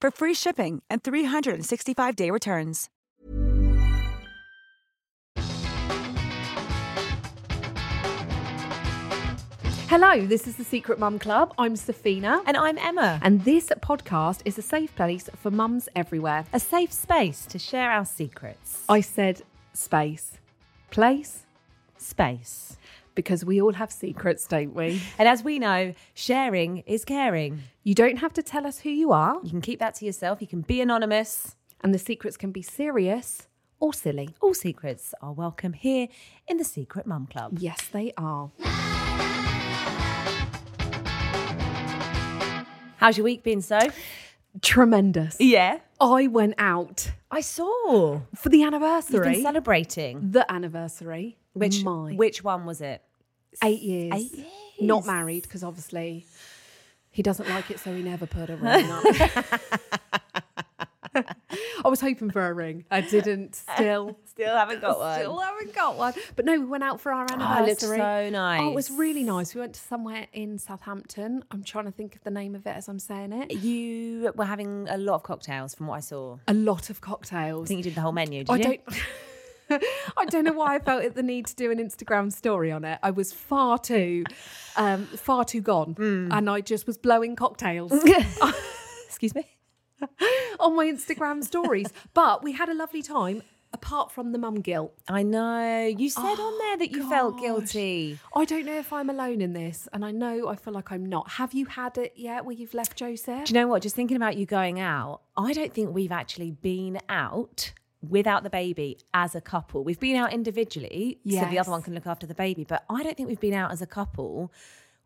for free shipping and 365-day returns. Hello, this is the Secret Mum Club. I'm Sophiena. And I'm Emma. And this podcast is a safe place for mums everywhere. A safe space to share our secrets. I said space. Place? Space. Because we all have secrets, don't we? And as we know, sharing is caring. You don't have to tell us who you are, You can keep that to yourself. You can be anonymous. and the secrets can be serious or silly. All secrets are welcome here in the Secret Mum Club. Yes, they are. How's your week been so? Tremendous. Yeah. I went out I saw. for the You've anniversary. been celebrating. the anniversary. Which Mine. which one was it? Eight years. Eight years. Not married, because obviously he doesn't like it, so he never put a ring on. I was hoping for a ring. I didn't. Still, Still haven't got one. still haven't got one. But no, we went out for our Oh, it anniversary. looked so nice. Oh, it was really nice. We went to somewhere in Southampton. I'm trying to think of the name of it as I'm saying it. You were having a lot of cocktails from what I saw. A lot of cocktails. I think you did the whole menu, did I you? don't. I don't know why I felt it the need to do an Instagram story on it. I was far too, um, far too gone, Hmm. and I just was blowing cocktails Excuse me? on my Instagram stories. But we had a lovely time, apart from the mum guilt. I know. You said on there that you felt guilty. I don't know if I'm alone in this, and I know I feel like I'm not. Have you had it yet where you've left Joseph? Do you know what? Just thinking about you going out, I don't think we've actually been out without the baby as a couple. We've been out individually, so the other one can look after the baby, but I don't think we've been out as a couple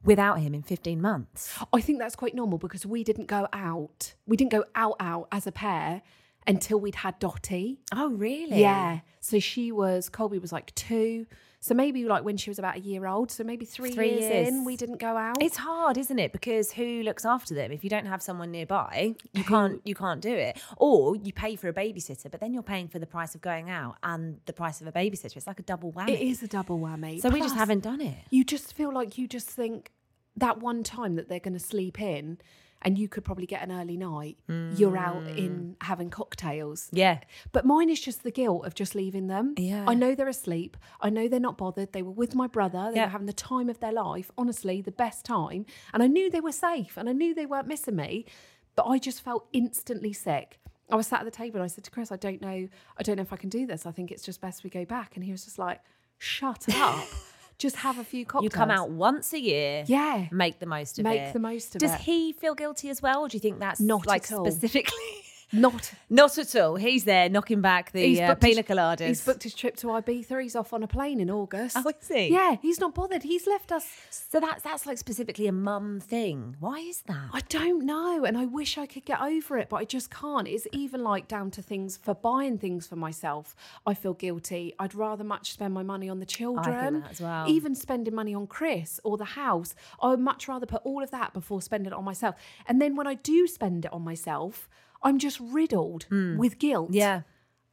without him in 15 months. I think that's quite normal because we didn't go out. We didn't go out out as a pair until we'd had Dottie. Oh, really? Yeah. So she was, Colby was like two. So maybe like when she was about a year old. So maybe three, Three years, years. in, we didn't go out. It's hard, isn't it? Because who looks after them? If you don't have someone nearby, you can't you can't do it. Or you pay for a babysitter, but then you're paying for the price of going out and the price of a babysitter. It's like a double whammy. it is a double whammy. So we just haven't done it. You just feel like you just think that one time that they're going to sleep in and you could probably get an early night, you're out Mm. in having cocktails. Yeah. But mine is just the guilt of just leaving them. Yeah. I know they're asleep. I know they're not bothered. They were with my brother. They Yeah. were having the time of their life. Honestly, the best time. And I knew they were safe and I knew they weren't missing me. But I just felt instantly sick. I was sat at the table and I said to Chris, I don't know, I don't know if I can do this. I think it's just best we go back. And he was just like, shut up. just have a few cocktails. You come out once a year. Yeah. Make the most of Make it. the most of Does it. he feel guilty as well? Or do you think that's Not like specifically? Not Not at all. He's there knocking back the uh, pina coladas. He's booked his trip to Ibiza. He's off on a plane in August. Oh, is he? Yeah, he's not bothered. He's left us So that's that's like specifically a mum thing. Why is that? I don't know, and I wish I could get over it, but I just can't. It's even like down to things for buying things for myself. I feel guilty. I'd rather much spend my money on the children, that as well. even spending money on Chris or the house. I would much rather put all of that before spending it on myself. And then when I do spend it on myself, I'm just riddled hmm. with guilt. Yeah.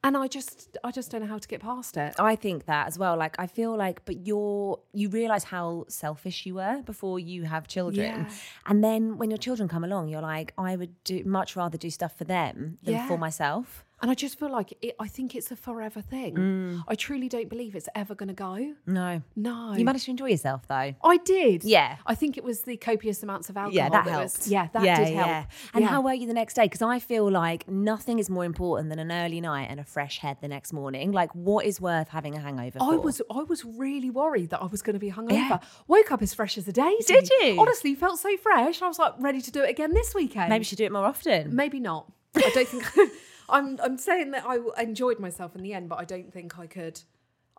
and I just, I just don't know how to get past it. I think that as well. Like I feel like, but you're you realize how selfish you were before you have children, Yeah. and then when your children come along, you're like, I would do much rather do stuff for them than Yeah. for myself. And I just feel like it, I think it's a forever thing. Mm. I truly don't believe it's ever going to go. No. No. You managed to enjoy yourself though. I did. Yeah. I think it was the copious amounts of alcohol. Yeah, that was- helped. yeah, that did help. yeah. And Yeah. how were you the next day? Because I feel like nothing is more important than an early night and a fresh head the next morning. Like, what is worth having a hangover I was I was really worried that I was going to be hungover. Yeah. Woke up as fresh as a daisy. Did you? Honestly, felt so fresh. I was like ready to do it again this weekend. Maybe you should do it more often. Maybe not. I don't think. I'm. I'm saying that I enjoyed myself in the end, but I don't think I could.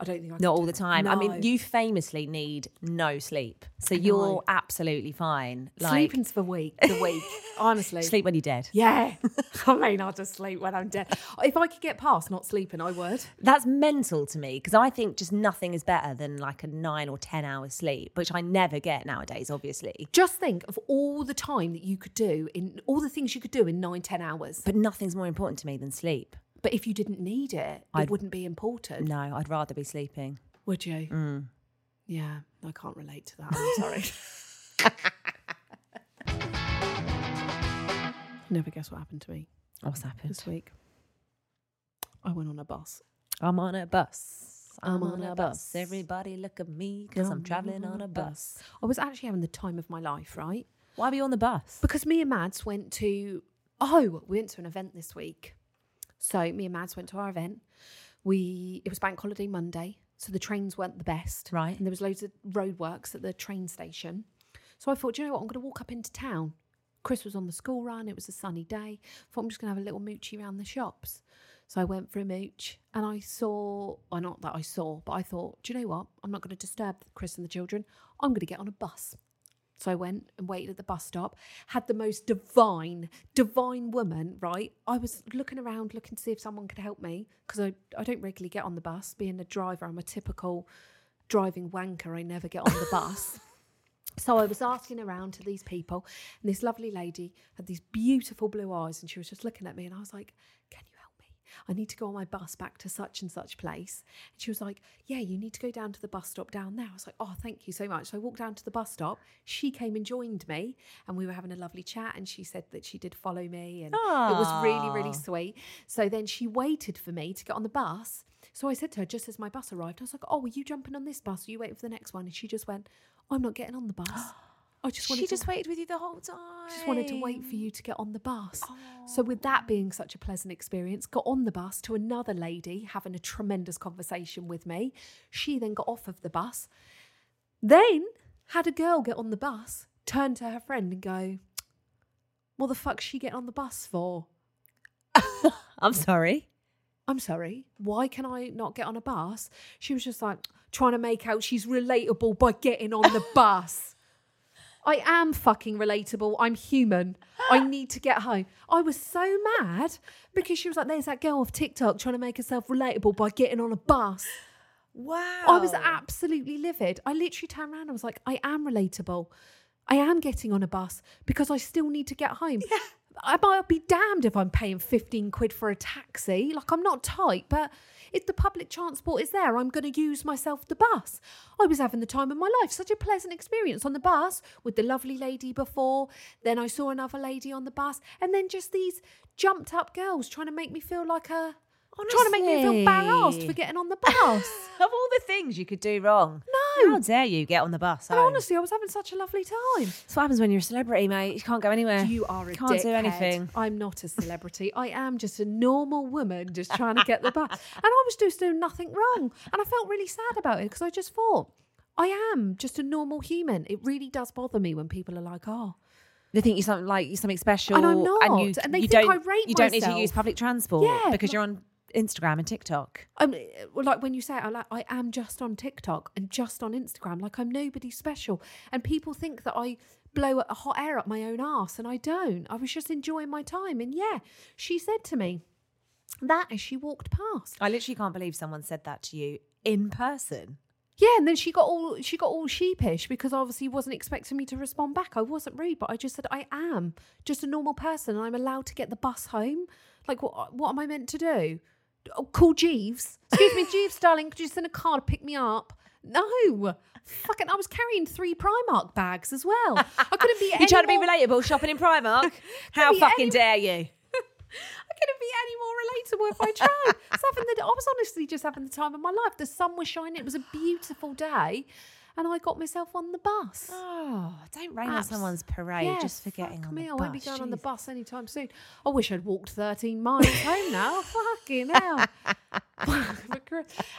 I don't think I. Not all the time. I mean, you famously need no sleep, so you're absolutely fine. Like sleeping's for week. The week. Honestly. sleep when you're dead. Yeah. I mean, I'll just sleep when I'm dead. If I could get past not sleeping, I would. That's mental to me because I think just nothing is better than like a nine or ten hours sleep, which I never get nowadays. Obviously, Just think of all the time that you could do in all the things you could do in nine, ten hours. but nothing's more important to me than sleep. But if you didn't need it, I'd- it wouldn't be important. No, I'd rather be sleeping. Would you? Mm. Yeah, I can't relate to that. I'm sorry. Never guess what happened to me What's happened? this week. I went on a bus. I'm on a bus. I'm, I'm on a bus. Everybody look at me because I'm traveling on a bus. I was actually having the time of my life, right? Why were you on the bus? Because me and Mads went to oh, we went to an event this week. So me and Mads went to our event. We it was bank holiday Monday, so the trains weren't the best. Right. And there was loads of roadworks at the train station. So I thought, "Do you know what, I'm gonna walk up into town. Chris was on the school run, it was a sunny day. I thought I'm just gonna have a little moochie around the shops. So I went for a mooch and I saw, or not that I saw, but I thought, do you know what? I'm not going to disturb Chris and the children. I'm going to get on a bus. So I went and waited at the bus stop, had the most divine, divine woman, right? I was looking around, looking to see if someone could help me because I, I don't regularly get on the bus. Being a driver, I'm a typical driving wanker. I never get on the bus. So I was asking around to these people, and this lovely lady had these beautiful blue eyes, and she was just looking at me, and I was like, "Can you help me? I need to go on my bus back to such and such place." And she was like, "Yeah, you need to go down to the bus stop down there." I was like, "Oh, thank you so much." So I walked down to the bus stop. She came and joined me, and we were having a lovely chat. And she said that she did follow me, and it was really, really ah. sweet. So then she waited for me to get on the bus. So I said to her, just as my bus arrived, I was like, "Oh, were you jumping on this bus? Or you waiting for the next one?" And she just went, "I'm not getting on the bus. I just wanted She to just waited with you the whole time. She just wanted to wait for you to get on the bus. So, with that being such a pleasant experience, got on the bus to another lady having a tremendous conversation with me. She then got off of the bus, then had a girl get on the bus, turn to her friend and go, What the fuck's she getting on the bus for? I'm sorry. I'm sorry, why can I not get on a bus? She was just like trying to make out she's relatable by getting on the bus. I am fucking relatable. I'm human. I need to get home. I was so mad because she was like, there's that girl off TikTok trying to make herself relatable by getting on a bus. Wow. I was absolutely livid. I literally turned around and was like, I am relatable. I am getting on a bus because I still need to get home. I might be damned if I'm paying 15 quid for a taxi. Like, I'm not tight, but if the public transport is there, I'm going to use myself the bus. I was having the time of my life. Such a pleasant experience on the bus with the lovely lady before. Then I saw another lady on the bus. And then just these jumped up girls trying to make me feel like a. Trying to make me feel embarrassed for getting on the bus. Of all the things you could do wrong. No. How dare you get on the bus? And home? honestly, I was having such a lovely time. That's what happens when you're a celebrity, mate. You can't go anywhere. You are a Can't do anything. I'm not a celebrity. I am just a normal woman just trying to get the bus. And I was just doing nothing wrong. And I felt really sad about it because I just thought, I am just a normal human. It really does bother me when people are like, oh, They think you're something like you're something special, And I'm not. you, And they you think don't, I rate You don't need to myself. use public transport Yeah, because you're on Instagram and TikTok. I'm well, like when you say it, I like I am just on TikTok and just on Instagram. Like I'm nobody special, and people think that I blow a hot air up my own ass, and I don't. I was just enjoying my time, and yeah, she said to me that as she walked past. I literally can't believe someone said that to you in person. Yeah, and then she got all she got all sheepish because obviously wasn't expecting me to respond back. I wasn't rude, but I just said I am just a normal person and I'm allowed to get the bus home. Like what what am I meant to do? Oh, call Jeeves. Excuse me, Jeeves, darling, could you send a car to pick me up? No. Fucking I was carrying three Primark bags as well. I couldn't be You any trying to be more- relatable shopping in Primark? How fucking any- dare you? I couldn't be any more relatable if I tried. I was, having the, I was honestly just having the time of my life. The sun was shining. It was a beautiful day. And I got myself on the bus. Oh, don't rain on someone's parade Yeah, just for getting on me, the I bus. won't be going on the bus anytime soon. I wish I'd walked 13 miles home now. Fucking hell.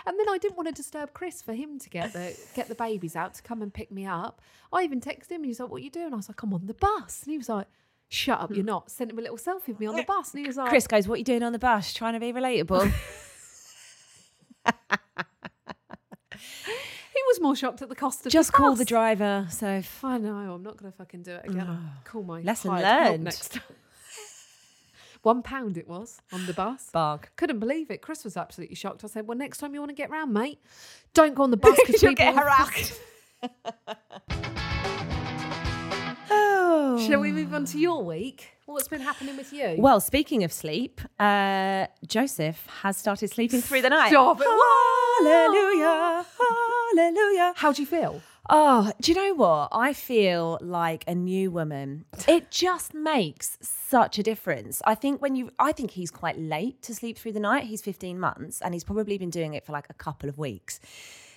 And then I didn't want to disturb Chris for him to get the get the babies out to come and pick me up. I even texted him and he's like, What are you doing? I was like, I'm on the bus. And he was like, Shut up, you're hmm. not. Sent him a little selfie of me on the bus. And he was like, Chris goes, "What are you doing on the bus? Trying to be relatable." Was more shocked at the cost of just the call the driver. So I know, I'm not going to fucking do it again. I'll call my Lesson learned. next time. One pound it was on the bus. barg. Couldn't believe it. Chris was absolutely shocked. I said, "Well, next time you want to get round, mate, don't go on the bus because You'll get harassed. Oh. Shall we move on to your week? What's been happening with you? Well, speaking of sleep, uh, Joseph has started sleeping through the night. Stop it. Hallelujah. Hallelujah. how do you feel? Oh, do you know what? I feel like a new woman. It just makes such a difference. I think when you, I think he's quite late to sleep through the night. He's 15 months and he's probably been doing it for like a couple of weeks.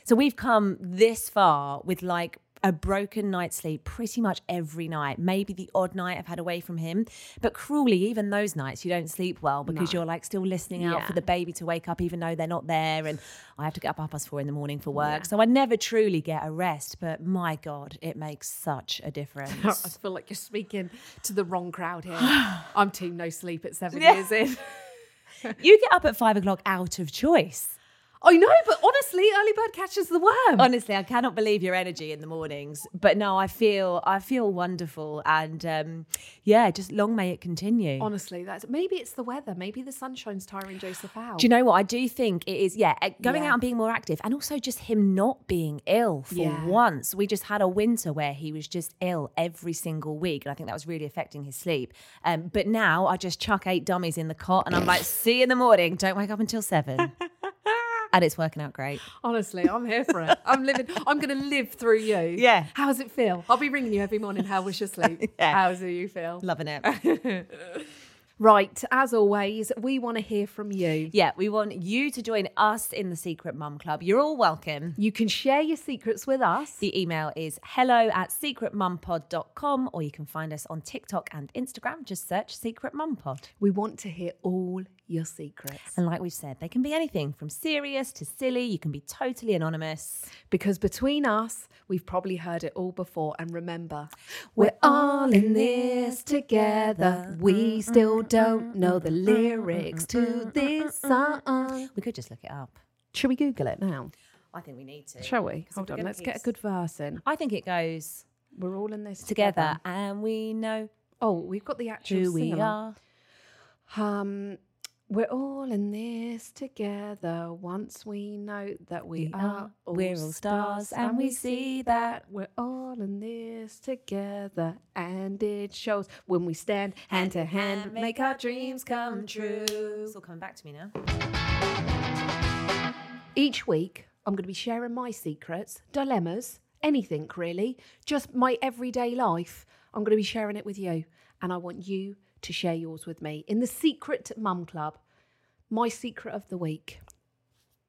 So we've come this far with like a broken night's sleep pretty much every night. Maybe the odd night I've had away from him, but cruelly, even those nights you don't sleep well because you're like still listening out Yeah. for the baby to wake up, even though they're not there, and I have to get up half past four in the morning for work. So I never truly get a rest. But my God, it makes such a difference. I feel like you're speaking to the wrong crowd here. I'm team no sleep at seven Yeah. years in. you get up at five o'clock out of choice. I know, but honestly, early bird catches the worm. Honestly, I cannot believe your energy in the mornings. But no, I feel I feel wonderful, and um, yeah, just long may it continue. Honestly, that's maybe it's the weather. Maybe the sunshine's tiring Joseph out. Do you know what? I do think it is, yeah, going Yeah. out and being more active and also just him not being ill for Yeah. once. We just had a winter where he was just ill every single week. And I think that was really affecting his sleep. Um, but now I just chuck eight dummies in the cot and I'm like, see you in the morning. Don't wake up until seven. and it's working out great. Honestly, I'm here for it. I'm living. I'm going to live through you. Yeah. How does it feel? I'll be ringing you every morning. How was your sleep? Yeah. How do you feel? Loving it. Right. As always, we want to hear from you. yeah, we want you to join us in the Secret Mum Club. You're all welcome. You can share your secrets with us. The email is hello at secretmumpod.com or you can find us on TikTok and Instagram. Just search Secret Mum Pod. We want to hear all your secrets And like we've said, they can be anything from serious to silly. You can be totally anonymous. because between us, we've probably heard it all before. And remember, we're all in this together. We mm, mm, still mm, don't know the lyrics to this song. We could just look it up. Shall we Google it now? I think we need to. Shall we? Hold on. Let's keep get a good verse in. I think it goes We're all in this together together. and we know Oh, we've got the actual who we are. Um, we're all in this together. Once we know that we, We are, are. We're all stars and we see that. we're all in this together, and it shows when we stand hand to hand, make our dreams come true. It's all coming back to me now. Each week, I'm going to be sharing my secrets, dilemmas, anything really, just my everyday life. I'm going to be sharing it with you, and I want you to share yours with me in the Secret Mum Club. My secret of the week.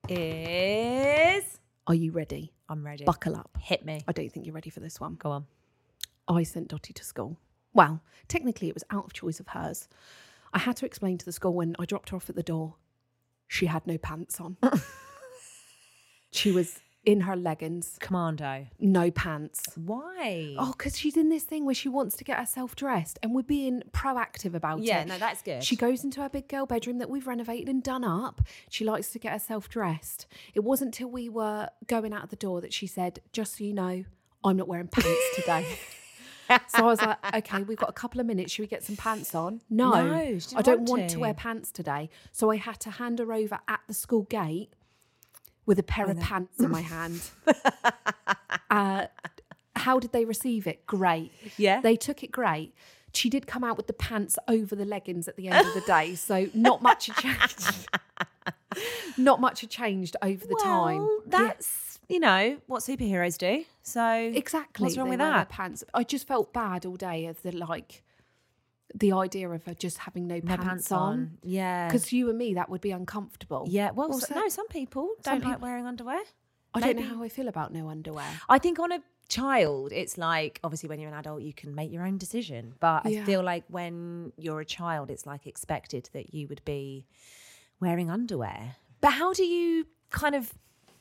Is Are you ready? I'm ready. Buckle up. Hit me. I don't think you're ready for this one. Go on. I sent Dottie to school. Well, technically, it was out of choice of hers. I had to explain to the school when I dropped her off at the door, she had no pants on. she was in her leggings, Commando. no pants. Why? Oh, because she's in this thing where she wants to get herself dressed, and we're being proactive about Yeah, it. Yeah, no, that's good. She goes into her big girl bedroom that we've renovated and done up. She likes to get herself dressed. It wasn't till we were going out the door that she said, "Just so you know, I'm not wearing pants today." so I was like, "Okay, we've got a couple of minutes. Should we get some pants on?" No, No, I don't want want to to. wear pants today. So I had to hand her over at the school gate with a pair of pants in my hand. uh, how did they receive it? Great. Yeah. They took it great. She did come out with the pants over the leggings at the end of the day, so not much had changed. not much had changed over the time. Well, that's you know what superheroes do. So Exactly. What's wrong they with that? Pants. I just felt bad all day of the like the idea of her just having no, No pants, on. Yeah. Because you and me, that would be uncomfortable. yeah. Well, Well, so- so- no, some people some don't like people- wearing underwear. I don't know how I feel about no underwear. I think on a child, it's like obviously when you're an adult, you can make your own decision. But I feel like when you're a child, it's like expected that you would be wearing underwear. But how do you kind of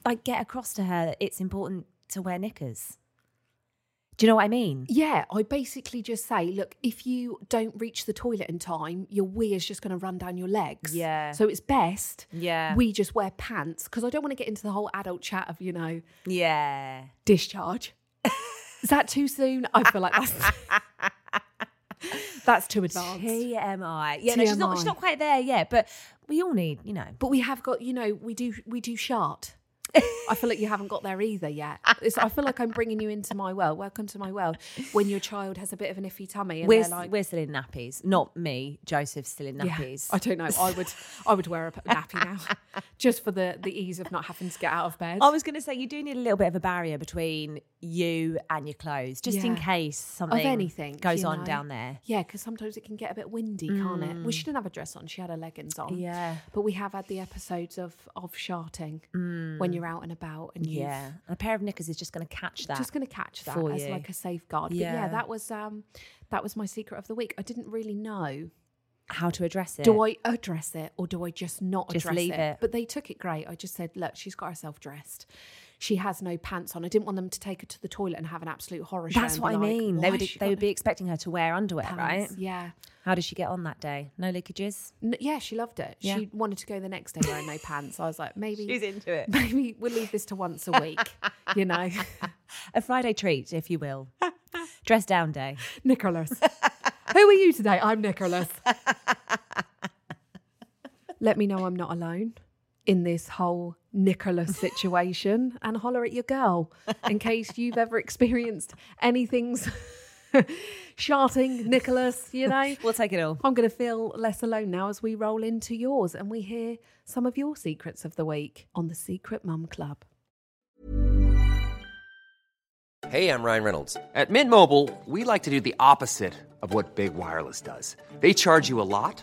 like get across to her that it's important to wear knickers? Do you know what I mean? Yeah, I basically just say, look, if you don't reach the toilet in time, your wee is just going to run down your legs. Yeah. So it's best Yeah. we just wear pants because I don't want to get into the whole adult chat of, you know, Yeah. discharge. is that too soon? I feel like that's that's too advanced. TMI. Yeah, no, she's not. She's not quite there yet. But we all need, you know. But we have got, you know, we do we do shart. I feel like you haven't got there either yet. It's, I feel like I'm bringing you into my world. Welcome to my world. When your child has a bit of an iffy tummy and We're, like, we're still in nappies. Not me. Joseph's still in Yeah, nappies. I don't know. I would I would wear a nappy now, just for the the ease of not having to get out of bed. I was going to say you do need a little bit of a barrier between you and your clothes, just in case something of anything goes on know. down there. Yeah, because sometimes it can get a bit windy, can't it? Well, mm. she didn't have a dress on; she had her leggings on. Yeah. but we have had the episodes of of sharting mm. when you're out and about, and Yeah, and a pair of knickers is just going to catch that. just going to catch that as you. like a safeguard. But Yeah. yeah, that was um that was my secret of the week. I didn't really know. how to address it. Do I address it or do I just not Just address leave it. But they took it great. I just said, look, she's got herself dressed. She has no pants on. I didn't want them to take her to the toilet and have an absolute horror show. That's what I like, mean. They would they would be expecting her to wear underwear, right? Yeah. How did she get on that day? No leakages. Yeah, she loved it. Yeah. She wanted to go the next day wearing no pants. I was like, maybe She's into it. Maybe we'll leave this to once a week, you know. A Friday treat, if you will. Dress down day. Knicker-less. Who are you today? I'm Knicker-less. Let me know I'm not alone in this whole Knicker-less situation and holler at your girl in case you've ever experienced anything shouting Knicker-less, you know. We'll take it all. I'm going to feel less alone now as we roll into yours and we hear some of your secrets of the week on the Secret Mum Club. Hey, I'm Ryan Reynolds. At Mint Mobile, we like to do the opposite of what Big Wireless does. They charge you a lot,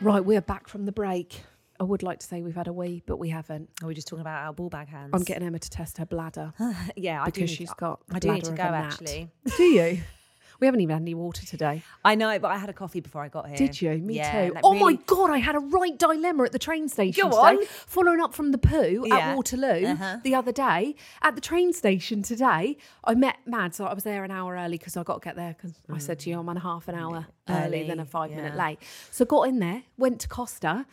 Right, we're back from the break. I would like to say we've had a wee, but we haven't. Are we just talking about our ball bag hands? I'm getting Emma to test her bladder. yeah, I do because she's got I do need to go of a gnat. actually. Do you? We haven't even had any water today. I know, but I had a coffee before I got here. Did you? Me Yeah, too. like oh really- my god, I had a right dilemma at the train station Go today. on. Following up from the poo Yeah. at Waterloo Uh-huh. the other day. At the train station today, I met Mad, so I was there an hour early because I got to get there because I said to you I'm on a half an hour early, than a Early, five minute late. So got in there, went to Costa.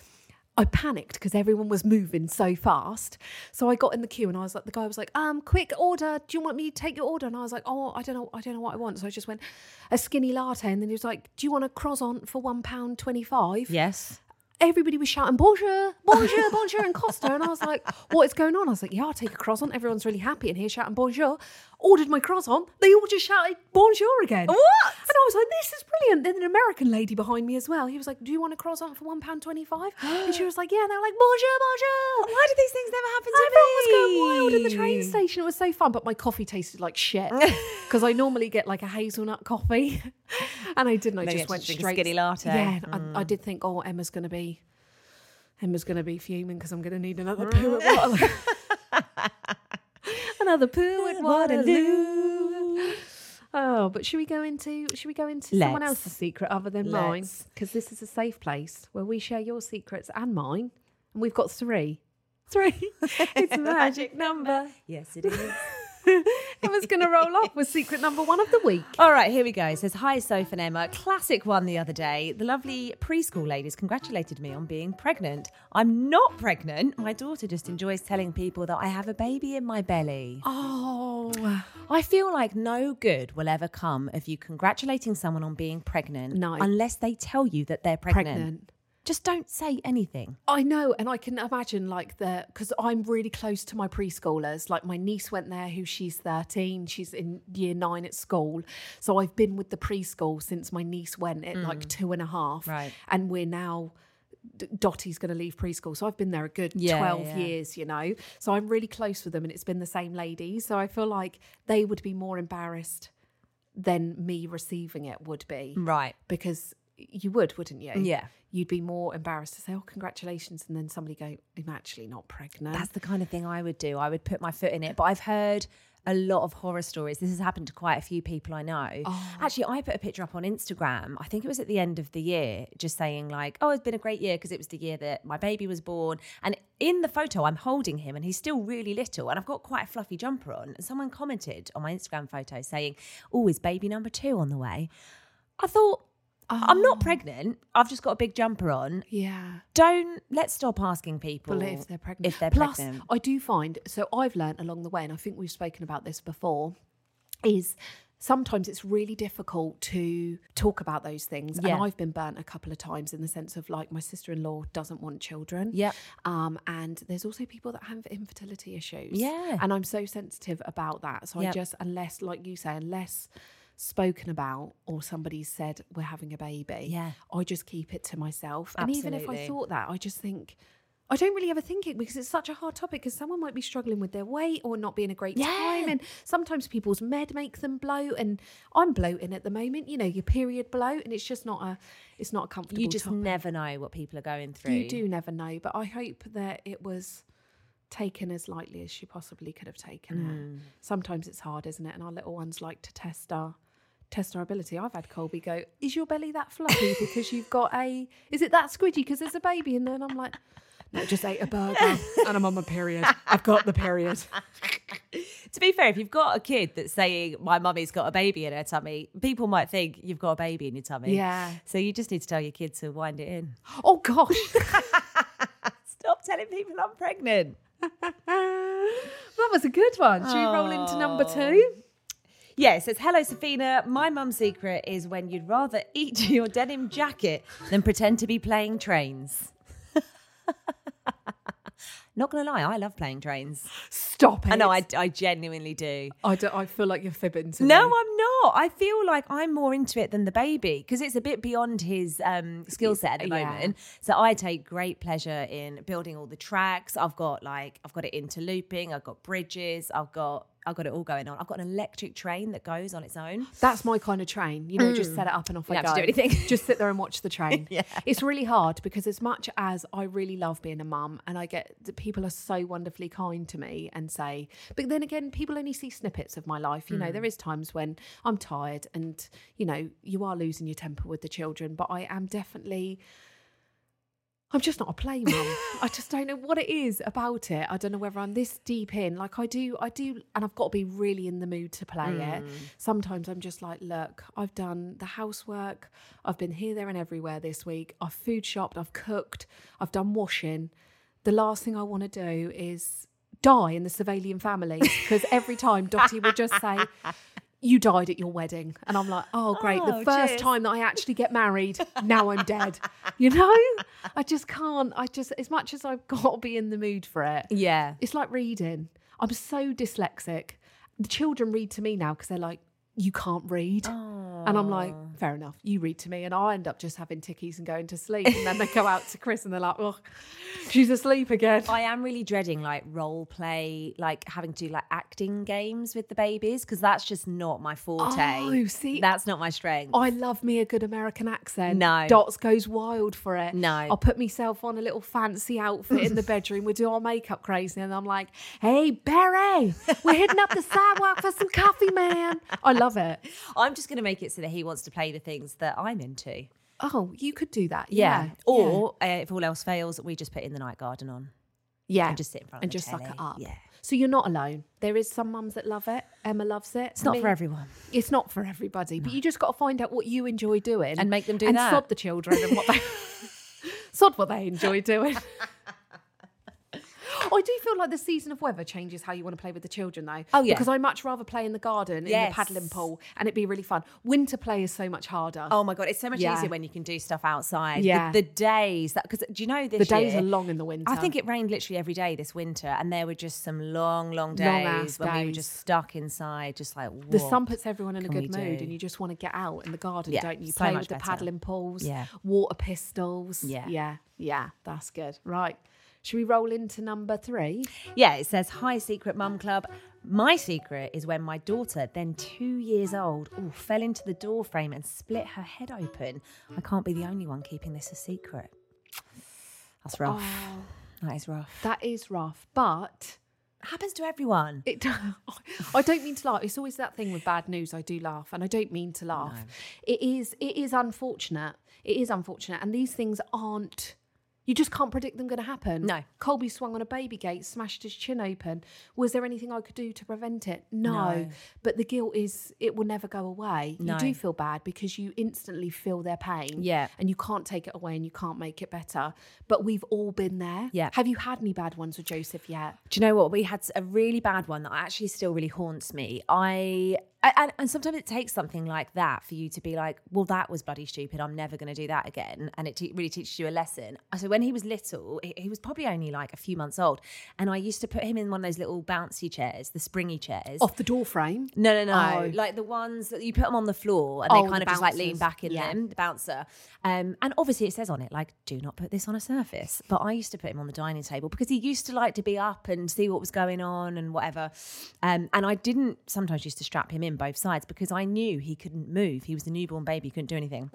I panicked because everyone was moving so fast. So I got in the queue and I was like, the guy was like, um, quick order. Do you want me to take your order? And I was like, oh, I don't know, I don't know what I want. So I just went a skinny latte, and then he was like, do you want a croissant for one pound twenty five? Yes. Everybody was shouting bonjour, bonjour, bonjour, and Costa, and I was like, what is going on? I was like, yeah, I'll take a croissant. Everyone's really happy in here shouting bonjour. Ordered my croissant, they all just shouted bonjour again. What? And I was like, this is brilliant. Then an American lady behind me as well. He was like, do you want a croissant for £1.25? and she was like, yeah. And they were like, bonjour, bonjour. Why do these things never happen to Everyone was going wild in the train station. It was so fun, but my coffee tasted like shit because I normally get like a hazelnut coffee, and I didn't. I you just went a straight. skinny latte. Yeah, I, I mm. did think, oh, Emma's gonna be, Emma's gonna be fuming because I'm gonna need another poo at Waterloo. another poo at Waterloo. Oh, but should we go into should we go into someone Let's. else's secret other than mine? Let's. Because this is a safe place where we share your secrets and mine, and we've got three. Three. it's a magic number. Yes, it is. I was going to roll off with secret number one of the week. All right, here we go. It says, Hi, Soph and Emma. Classic one the other day. The lovely preschool ladies congratulated me on being pregnant. I'm not pregnant. My daughter just enjoys telling people that I have a baby in my belly. Oh, I feel like no good will ever come of you congratulating someone on being pregnant No. unless they tell you that they're pregnant. pregnant. Just don't say anything. I know, and I can imagine like the because I'm really close to my preschoolers. Like my niece went there, who she's 13. She's in year nine at school, so I've been with the preschool since my niece went at like mm. two and a half. Right. and we're now. D- Dottie's going to leave preschool, so I've been there a good Yeah, twelve yeah. years, you know. So I'm really close with them, and it's been the same lady. So I feel like they would be more embarrassed than me receiving it would be, Right. because you would, wouldn't you? Yeah. You'd be more embarrassed to say, "Oh, congratulations," and then somebody go, "I'm actually not pregnant." That's the kind of thing I would do. I would put my foot in it. But I've heard a lot of horror stories. This has happened to quite a few people I know. Oh. Actually, I put a picture up on Instagram. I think it was at the end of the year, just saying like, "Oh, it's been a great year because it was the year that my baby was born." And in the photo, I'm holding him, and he's still really little, and I've got quite a fluffy jumper on. And someone commented on my Instagram photo saying, "Oh, is baby number two on the way?" I thought. I'm not pregnant. I've just got a big jumper on. yeah. Don't let's stop asking people Well, if they're pregnant. If they're Plus, pregnant. I do find so I've learned along the way, and I think we've spoken about this before, is sometimes it's really difficult to talk about those things. Yeah. And I've been burnt a couple of times in the sense of like my sister in law doesn't want children. Yeah. Um, and there's also people that have infertility issues. Yeah. And I'm so sensitive about that. So I just, unless, like you say, unless spoken about or somebody said we're having a baby, Yeah. I just keep it to myself. And even if I thought that, I just think, I don't really ever think it because it's such a hard topic because someone might be struggling with their weight or not being a great time. And sometimes people's med make them bloat. And I'm bloating at the moment, you know, your period bloat. And it's just not a, it's not a comfortable You just topic. never know what people are going through. You do never know, but I hope that it was taken as lightly as she possibly could have taken Mm. it. Sometimes it's hard, isn't it? And our little ones like to test our test our ability. I've had Colby go, "Is your belly that fluffy because you've got a? Is it that squidgy because there's a baby in there?" And I'm like, "No, just ate a burger and I'm on my period. I've got the period." To be fair, if you've got a kid that's saying my mummy's got a baby in her tummy, people might think you've got a baby in your tummy. Yeah. So you just need to tell your kid to wind it in. Oh gosh, Stop telling people I'm pregnant. that was a good one. Should we roll into number two? Oh. Yeah, it says, Hello, Sophiena. My mum's secret is when you'd rather eat your denim jacket than pretend to be playing trains. Not gonna lie, I love playing trains. Stop it. I know, I, I genuinely do. I, don't, I feel like you're fibbing to No, me. I'm not. I feel like I'm more into it than the baby because it's a bit beyond his um, skill set at the Yeah. moment. So I take great pleasure in building all the tracks. I've got like I've got it into looping, I've got bridges. I've got I've got it all going on. I've got an electric train that goes on its own. That's my kind of train. You know, just mm. set it up and off You I don't have go. to do anything. just sit there and watch the train. yeah. It's really hard because as much as I really love being a mum and I get that people are so wonderfully kind to me and say, but then again, people only see snippets of my life. You know, there mm. is times when I'm tired and, you know, you are losing your temper with the children, but I am definitely I'm just not a play mum. I just don't know what it is about it. I don't know whether I'm this deep in. Like I do, I do, and I've got to be really in the mood to play it. Mm. Sometimes I'm just like, look, I've done the housework. I've been here, there, and everywhere this week. I've food shopped. I've cooked. I've done washing. The last thing I want to do is die in the Sylvanian Family because every time Dottie would just say. You died at your wedding. And I'm like, oh, great. Oh, the first cheers. time that I actually get married, now I'm dead. You know? I just can't. I just, as much as I've got to be in the mood for it, Yeah. it's like reading. I'm so dyslexic. the children read to me now because they're like, you can't read. And I'm like, fair enough, you read to me. And I end up just having tickies and going to sleep. And then they go out to Chris and they're like, oh, she's asleep again. I am really dreading like role play, like having to do like acting games with the babies because that's just not my forte. Oh, see- that's not my strength. I love me a good American accent. No. Dots goes wild for it. No. I'll put myself on a little fancy outfit in the bedroom. We do our makeup crazy. And I'm like, hey, Barry, we're hitting up the sidewalk for some coffee, man. I love it. I'm just going to make it so that he wants to play the things that I'm into. Oh, you could do that. Yeah. Yeah. Or Uh, if all else fails, we just put in the night garden on. yeah. and just sit in front of and just suck it up. Yeah. So you're not alone. There is some mums that love it. Emma loves it. It's not for everyone. It's not for everybody. But you just got to find out what you enjoy doing And make them do and that. sod the children and what they sod what they enjoy doing. I do feel like the season of weather changes how you want to play with the children, though. Oh, yeah. Because I much rather play in the garden in the paddling pool, and it'd be really fun. Winter play is so much harder. Oh my god, it's so much Yeah. easier when you can do stuff outside. The- Yeah. the, days that because do you know this the days year- are long in the winter. I think it rained literally every day this winter, and there were just some long, long days Long-ass when we were just stuck inside, just like the sun puts everyone in a good mood, do? and you just want to get out in the garden, Yeah, don't you? so Play much with the better. paddling pools, Yeah. water pistols. Yeah. yeah, yeah. That's good. Right. Should we roll into number three? Yeah, it says, Hi, Secret Mum Club. My secret is when my daughter, then two years old, ooh, fell into the door frame and split her head open. I can't be the only one keeping this a secret. That's rough. Oh. That is rough. That is rough, but happens to everyone. it. does. I don't mean to laugh. It's always that thing with bad news. I do laugh, and I don't mean to laugh. It is. It is unfortunate. It is unfortunate, and these things aren't. You just can't predict them going to happen. No. Colby swung on a baby gate, smashed his chin open. Was there anything I could do to prevent it? No. No. But the guilt is, it will never go away. No. You do feel bad because you instantly feel their pain. Yeah. And you can't take it away and you can't make it better. But we've all been there. Yeah. Have you had any bad ones with Joseph yet? Do you know what? We had a really bad one that actually still really haunts me. I and, and sometimes it takes something like that for you to be like, well, that was bloody stupid. I'm never going to do that again, and it te- really teaches you a lesson. So when he was little, he, he was probably only like a few months old, and I used to put him in one of those little bouncy chairs, the springy chairs. Off the door frame? No, no, no. Oh. Like the ones that you put them on the floor and Oh, they kind the of just like lean back in Yeah. them, the bouncer. Um, and obviously it says on it, like, do not put this on a surface. But I used to put him on the dining table because he used to like to be up and see what was going on and whatever. Um, and I didn't sometimes used to strap him in both sides because I knew he couldn't move. He was a newborn baby, couldn't do anything.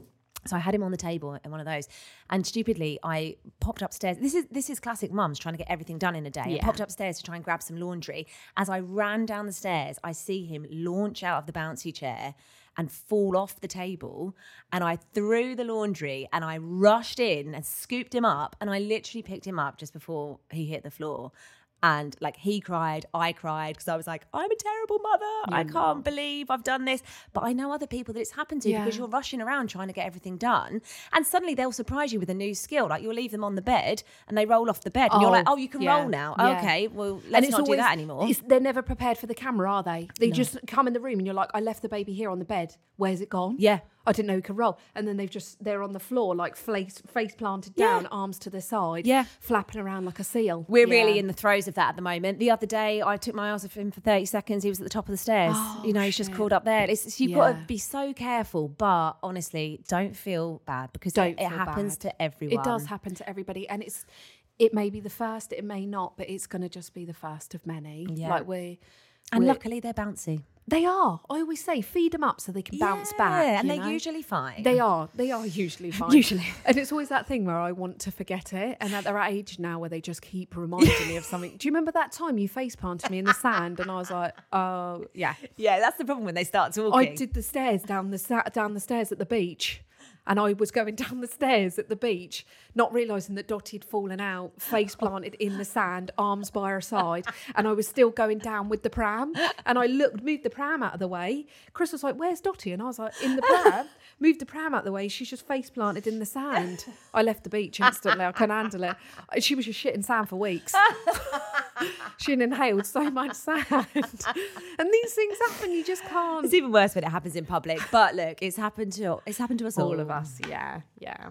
So I had him on the table in one of those, and stupidly I popped upstairs. This is this is classic mums trying to get everything done in a day. I popped upstairs to try and grab some laundry. As I ran down the stairs, I see him launch out of the bouncy chair and fall off the table. And I threw the laundry and I rushed in and scooped him up. And I literally picked him up just before he hit the floor. And like he cried, I cried because I was like, I'm a terrible mother. I can't believe I've done this. But I know other people that it's happened to Yeah. because you're rushing around trying to get everything done. And suddenly they'll surprise you with a new skill. Like you'll leave them on the bed and they roll off the bed. And you're like, oh, oh you can yeah, roll now. yeah. Okay, well, let's not do that anymore. it's- they're never prepared for the camera, are they? They just come in the room and you're like, I left the baby here on the bed. Where's it gone? Yeah. I didn't know he could roll. And then they've just, they're on the floor, like face, face planted Yeah. down, arms to the side, Yeah. flapping around like a seal. We're Yeah. really in the throes of that at the moment. The other day, I took my eyes off him for 30 seconds. He was at the top of the stairs. Oh, you know, he's just shit. crawled up there. It's, you've got to be so careful, but honestly, don't feel bad because Don't it feel happens bad. to everyone. It does happen to everybody, and it's it may be the first, it may not, but it's going to just be the first of many. Yeah. Like we, And luckily, they're bouncy. They are. I always say, feed them up so they can bounce back. Yeah, and they're know? usually fine. They are. They are usually fine. Usually. And it's always that thing where I want to forget it. And at their age now where they just keep reminding me of something. Do you remember that time you face planted me in the sand? And I was like, oh, yeah. Yeah, that's the problem when they start talking. I did the stairs down the sa- down the stairs at the beach. And I was going down the stairs at the beach, not realizing that Dottie had fallen out, face planted in the sand, arms by her side. And I was still going down with the pram. And I looked, moved the pram out of the way. Chris was like, Where's Dottie? And I was like, In the pram. moved the pram out of the way. She's just face planted in the sand. I left the beach instantly. I couldn't handle it. She was just shitting sand for weeks. she inhaled so much sand. and these things happen. You just can't. It's even worse when it happens in public. But look, it's happened to it's happened to us all. all of us. Oh, yeah, yeah.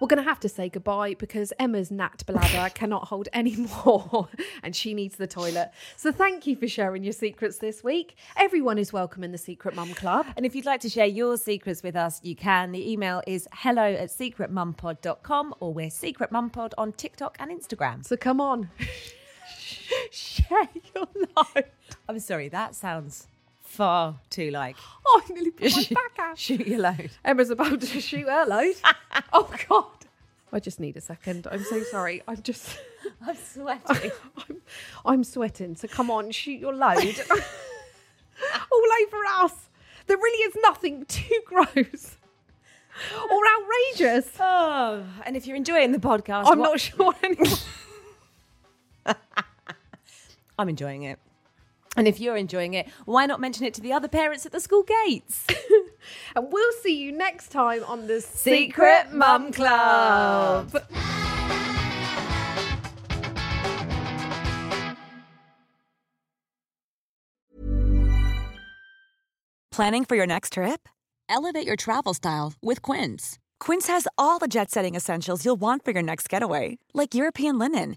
We're going to have to say goodbye because Emma's nat bladder cannot hold any more and she needs the toilet. So thank you for sharing your secrets this week. Everyone is welcome in the Secret Mum Club. And if you'd like to share your secrets with us, you can. The email is hello at secretmumpod.com or we're Secret Mum Pod on TikTok and Instagram. So come on, share your life. I'm sorry, that sounds far too like. Oh, I nearly put my back out. Shoot your load. Emma's about to shoot her load. oh, God. I just need a second. I'm so sorry. I'm just. I'm sweating. I'm, I'm sweating. So come on, shoot your load. All over us. There really is nothing too gross or outrageous. Oh, and if you're enjoying the podcast, I'm what- not sure anyone. I'm enjoying it. And if you're enjoying it, why not mention it to the other parents at the school gates? and we'll see you next time on the Secret Mum Club. Planning for your next trip? Elevate your travel style with Quince. Quince has all the jet setting essentials you'll want for your next getaway, like European linen,